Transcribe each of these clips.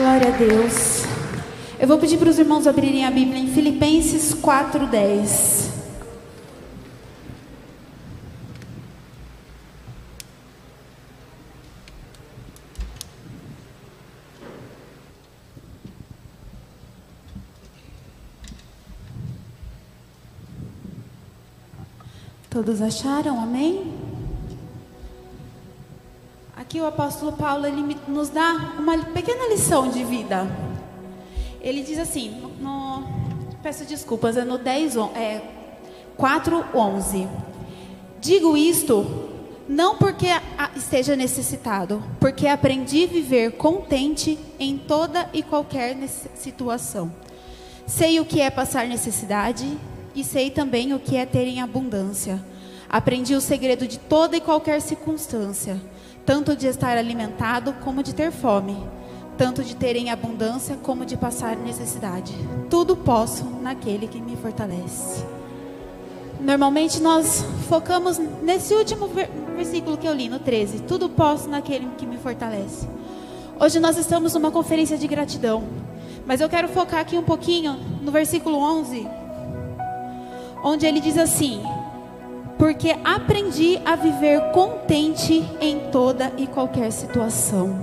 Glória a Deus. Eu vou pedir para os irmãos abrirem a Bíblia em Filipenses 4:10. Todos acharam? Amém? Aqui o apóstolo Paulo ele nos dá uma pequena lição de vida. Ele diz assim, no, peço desculpas, é no 10, é, 4, 11. Digo isto não porque esteja necessitado, porque aprendi a viver contente em toda e qualquer situação. Sei o que é passar necessidade e sei também o que é ter em abundância. Aprendi o segredo de toda e qualquer circunstância, tanto de estar alimentado como de ter fome, tanto de ter em abundância como de passar necessidade. Tudo posso naquele que me fortalece. Normalmente nós focamos nesse último versículo que eu li, no 13. Tudo posso naquele que me fortalece. Hoje nós estamos numa conferência de gratidão. Mas eu quero focar aqui um pouquinho no versículo 11, onde ele diz assim: Porque aprendi a viver contente em toda e qualquer situação.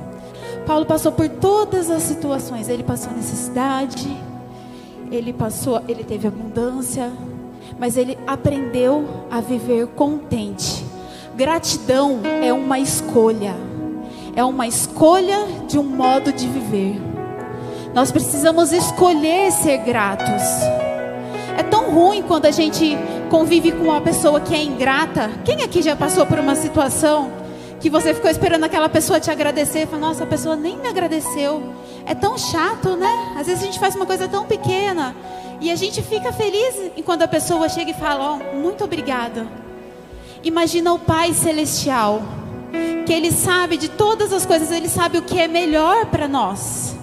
Paulo passou por todas as situações. Ele passou necessidade, ele passou, ele teve abundância, mas ele aprendeu a viver contente. Gratidão é uma escolha. É uma escolha de um modo de viver. Nós precisamos escolher ser gratos. É tão ruim quando a gente convive com uma pessoa que é ingrata. Quem aqui já passou por uma situação que você ficou esperando aquela pessoa te agradecer? Fala, nossa, a pessoa nem me agradeceu. É tão chato, né? Às vezes a gente faz uma coisa tão pequena e a gente fica feliz quando a pessoa chega e fala, oh, muito obrigada. Imagina o Pai Celestial, que Ele sabe de todas as coisas, Ele sabe o que é melhor para nós.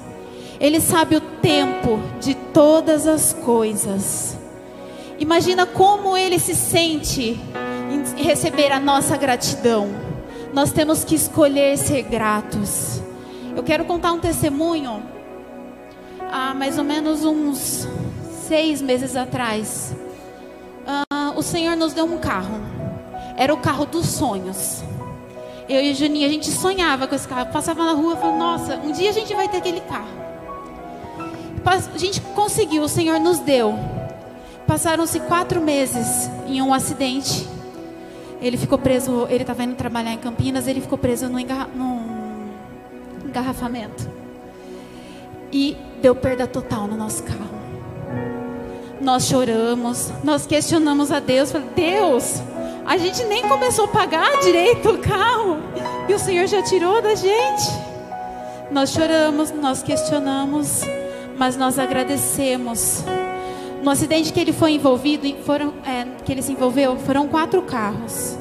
Ele sabe o tempo de todas as coisas. Imagina como ele se sente em receber a nossa gratidão. Nós temos que escolher ser gratos. Eu quero contar um testemunho. Há mais ou menos uns seis meses atrás, uh, o Senhor nos deu um carro. Era o carro dos sonhos. Eu e o Juninho, a gente sonhava com esse carro. Passava na rua e falava, nossa, um dia a gente vai ter aquele carro. A gente conseguiu, o Senhor nos deu. Passaram-se quatro meses em um acidente. Ele ficou preso, ele estava indo trabalhar em Campinas, ele ficou preso no engarra, num engarrafamento. E deu perda total no nosso carro. Nós choramos, nós questionamos a Deus, falei, Deus, a gente nem começou a pagar direito o carro e o Senhor já tirou da gente. Nós choramos, nós questionamos, mas nós agradecemos no acidente que ele foi envolvido, foram, é, que ele se envolveu, foram quatro carros.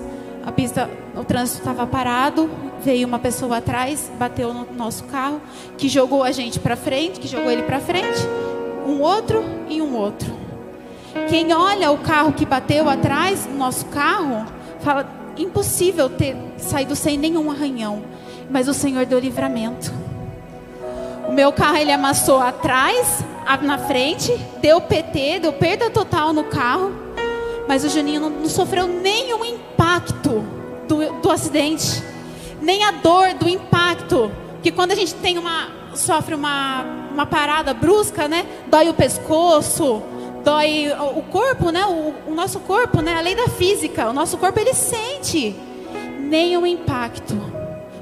A pista, o trânsito estava parado, veio uma pessoa atrás, bateu no nosso carro, que jogou a gente para frente, que jogou ele para frente, um outro e um outro. Quem olha o carro que bateu atrás, no nosso carro, fala impossível ter saído sem nenhum arranhão, mas o Senhor deu livramento. O meu carro ele amassou atrás, na frente, deu PT, deu perda total no carro, mas o Juninho não, não sofreu nenhum impacto do, do acidente, nem a dor do impacto, que quando a gente tem uma sofre uma, uma parada brusca, né, dói o pescoço, dói o corpo, né, o, o nosso corpo, né, a lei da física, o nosso corpo ele sente nenhum impacto.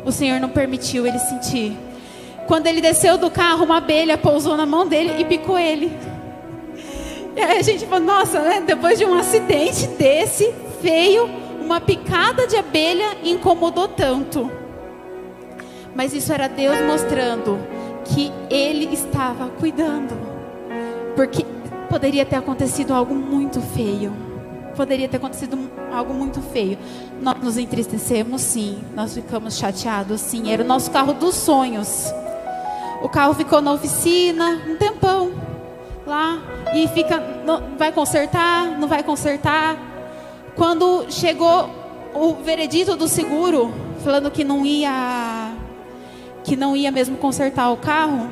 O Senhor não permitiu ele sentir. Quando ele desceu do carro, uma abelha pousou na mão dele e picou ele. E aí a gente falou, nossa, né? Depois de um acidente desse, feio, uma picada de abelha incomodou tanto. Mas isso era Deus mostrando que Ele estava cuidando. Porque poderia ter acontecido algo muito feio. Poderia ter acontecido algo muito feio. Nós nos entristecemos, sim. Nós ficamos chateados, sim. Era o nosso carro dos sonhos. O carro ficou na oficina um tempão lá e fica, não, vai consertar, não vai consertar. Quando chegou o veredito do seguro falando que não ia que não ia mesmo consertar o carro,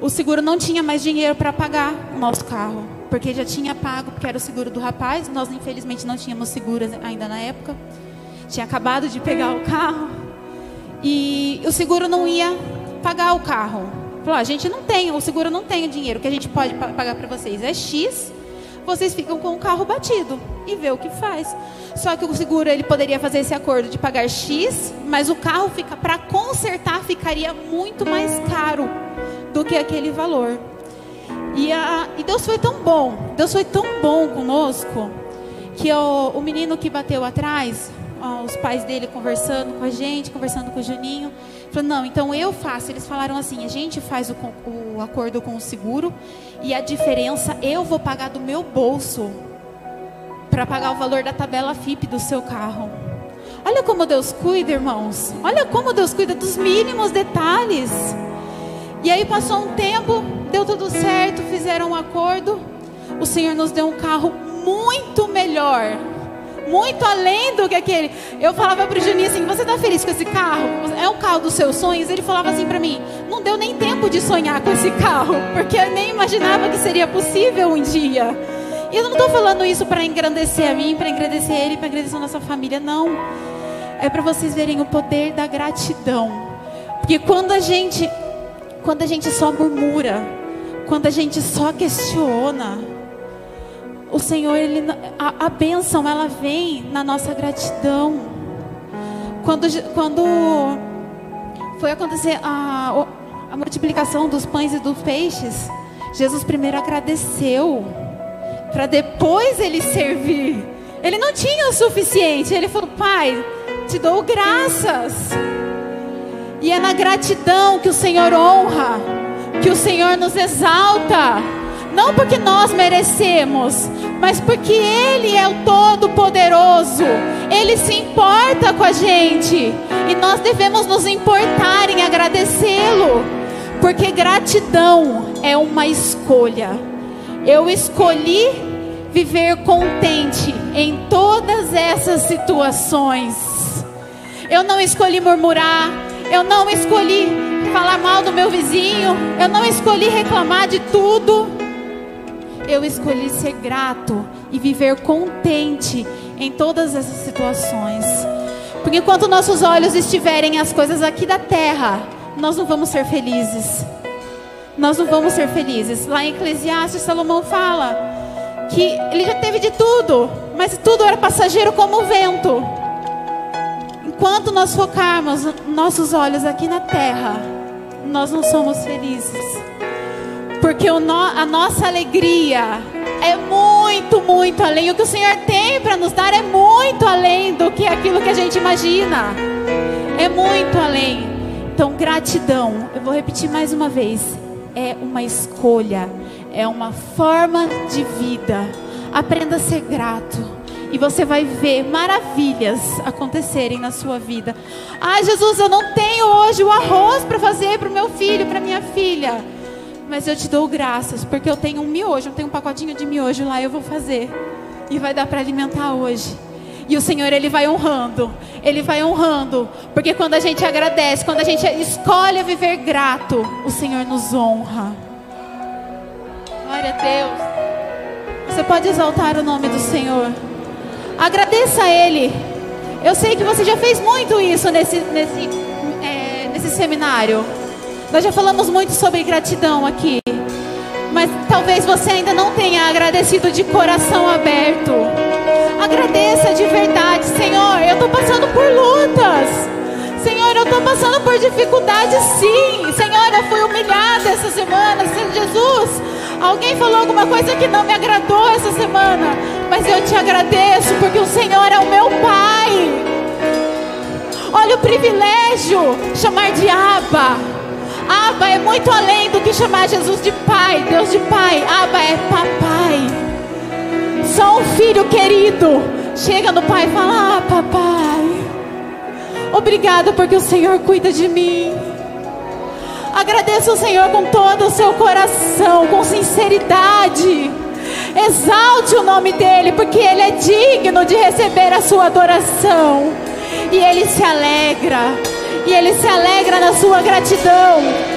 o seguro não tinha mais dinheiro para pagar o nosso carro, porque já tinha pago, porque era o seguro do rapaz. Nós, infelizmente, não tínhamos seguro ainda na época. Tinha acabado de pegar o carro e o seguro não ia pagar o carro. Falou: a gente não tem, o seguro não tem o dinheiro que a gente pode pagar para vocês é X. Vocês ficam com o carro batido e vê o que faz. Só que o seguro ele poderia fazer esse acordo de pagar X, mas o carro fica para consertar ficaria muito mais caro do que aquele valor. E, a, e Deus foi tão bom, Deus foi tão bom conosco, que o, o menino que bateu atrás, os pais dele conversando com a gente, conversando com o Juninho, falou, não, então eu faço. Eles falaram assim, a gente faz o, o acordo com o seguro e a diferença eu vou pagar do meu bolso para pagar o valor da tabela FIP do seu carro. Olha como Deus cuida, irmãos. Olha como Deus cuida dos mínimos detalhes. E aí passou um tempo, deu tudo certo, fizeram um acordo. O Senhor nos deu um carro muito melhor. Muito além do que aquele. Eu falava para o Juninho assim: Você está feliz com esse carro? É o carro dos seus sonhos? Ele falava assim para mim: Não deu nem tempo de sonhar com esse carro, porque eu nem imaginava que seria possível um dia. E eu não estou falando isso para engrandecer a mim, para engrandecer ele, para engrandecer a nossa família, não. É para vocês verem o poder da gratidão. Porque quando a gente quando a gente só murmura, quando a gente só questiona, o Senhor, ele, a, a bênção, ela vem na nossa gratidão. Quando, quando foi acontecer a, a multiplicação dos pães e dos peixes, Jesus primeiro agradeceu, para depois ele servir. Ele não tinha o suficiente, ele falou: Pai, te dou graças. E é na gratidão que o Senhor honra, que o Senhor nos exalta. Não porque nós merecemos, mas porque Ele é o Todo-Poderoso. Ele se importa com a gente. E nós devemos nos importar em agradecê-lo. Porque gratidão é uma escolha. Eu escolhi viver contente em todas essas situações. Eu não escolhi murmurar, eu não escolhi falar mal do meu vizinho. Eu não escolhi reclamar de tudo. Eu escolhi ser grato e viver contente em todas essas situações. Porque enquanto nossos olhos estiverem as coisas aqui da terra, nós não vamos ser felizes. Nós não vamos ser felizes. Lá em Eclesiastes, Salomão fala que ele já teve de tudo, mas tudo era passageiro como o vento enquanto nós focarmos nossos olhos aqui na terra, nós não somos felizes. Porque no, a nossa alegria é muito, muito além. O que o Senhor tem para nos dar é muito além do que aquilo que a gente imagina. É muito além. Então, gratidão, eu vou repetir mais uma vez: é uma escolha, é uma forma de vida. Aprenda a ser grato e você vai ver maravilhas acontecerem na sua vida. Ah, Jesus, eu não tenho hoje o arroz para fazer para o meu filho, para minha filha. Mas eu te dou graças, porque eu tenho um miojo, eu tenho um pacotinho de miojo lá, eu vou fazer. E vai dar para alimentar hoje. E o Senhor, Ele vai honrando. Ele vai honrando. Porque quando a gente agradece, quando a gente escolhe viver grato, o Senhor nos honra. Glória a Deus. Você pode exaltar o nome do Senhor. Agradeça a Ele. Eu sei que você já fez muito isso nesse, nesse, é, nesse seminário. Nós já falamos muito sobre gratidão aqui. Mas talvez você ainda não tenha agradecido de coração aberto. Agradeça de verdade, Senhor. Eu estou passando por lutas. Senhor, eu estou passando por dificuldades, sim. Senhor, eu fui humilhada essa semana. Jesus, alguém falou alguma coisa que não me agradou essa semana. Mas eu te agradeço porque o Senhor é o meu Pai. Olha o privilégio chamar de Abba. Abba é muito além do que chamar Jesus de Pai, Deus de Pai. Abba é papai. Só um filho querido chega no pai e fala: Ah, papai. Obrigado porque o Senhor cuida de mim. Agradeça o Senhor com todo o seu coração, com sinceridade. Exalte o nome dele, porque ele é digno de receber a sua adoração. E ele se alegra. E ele se alegra na sua gratidão.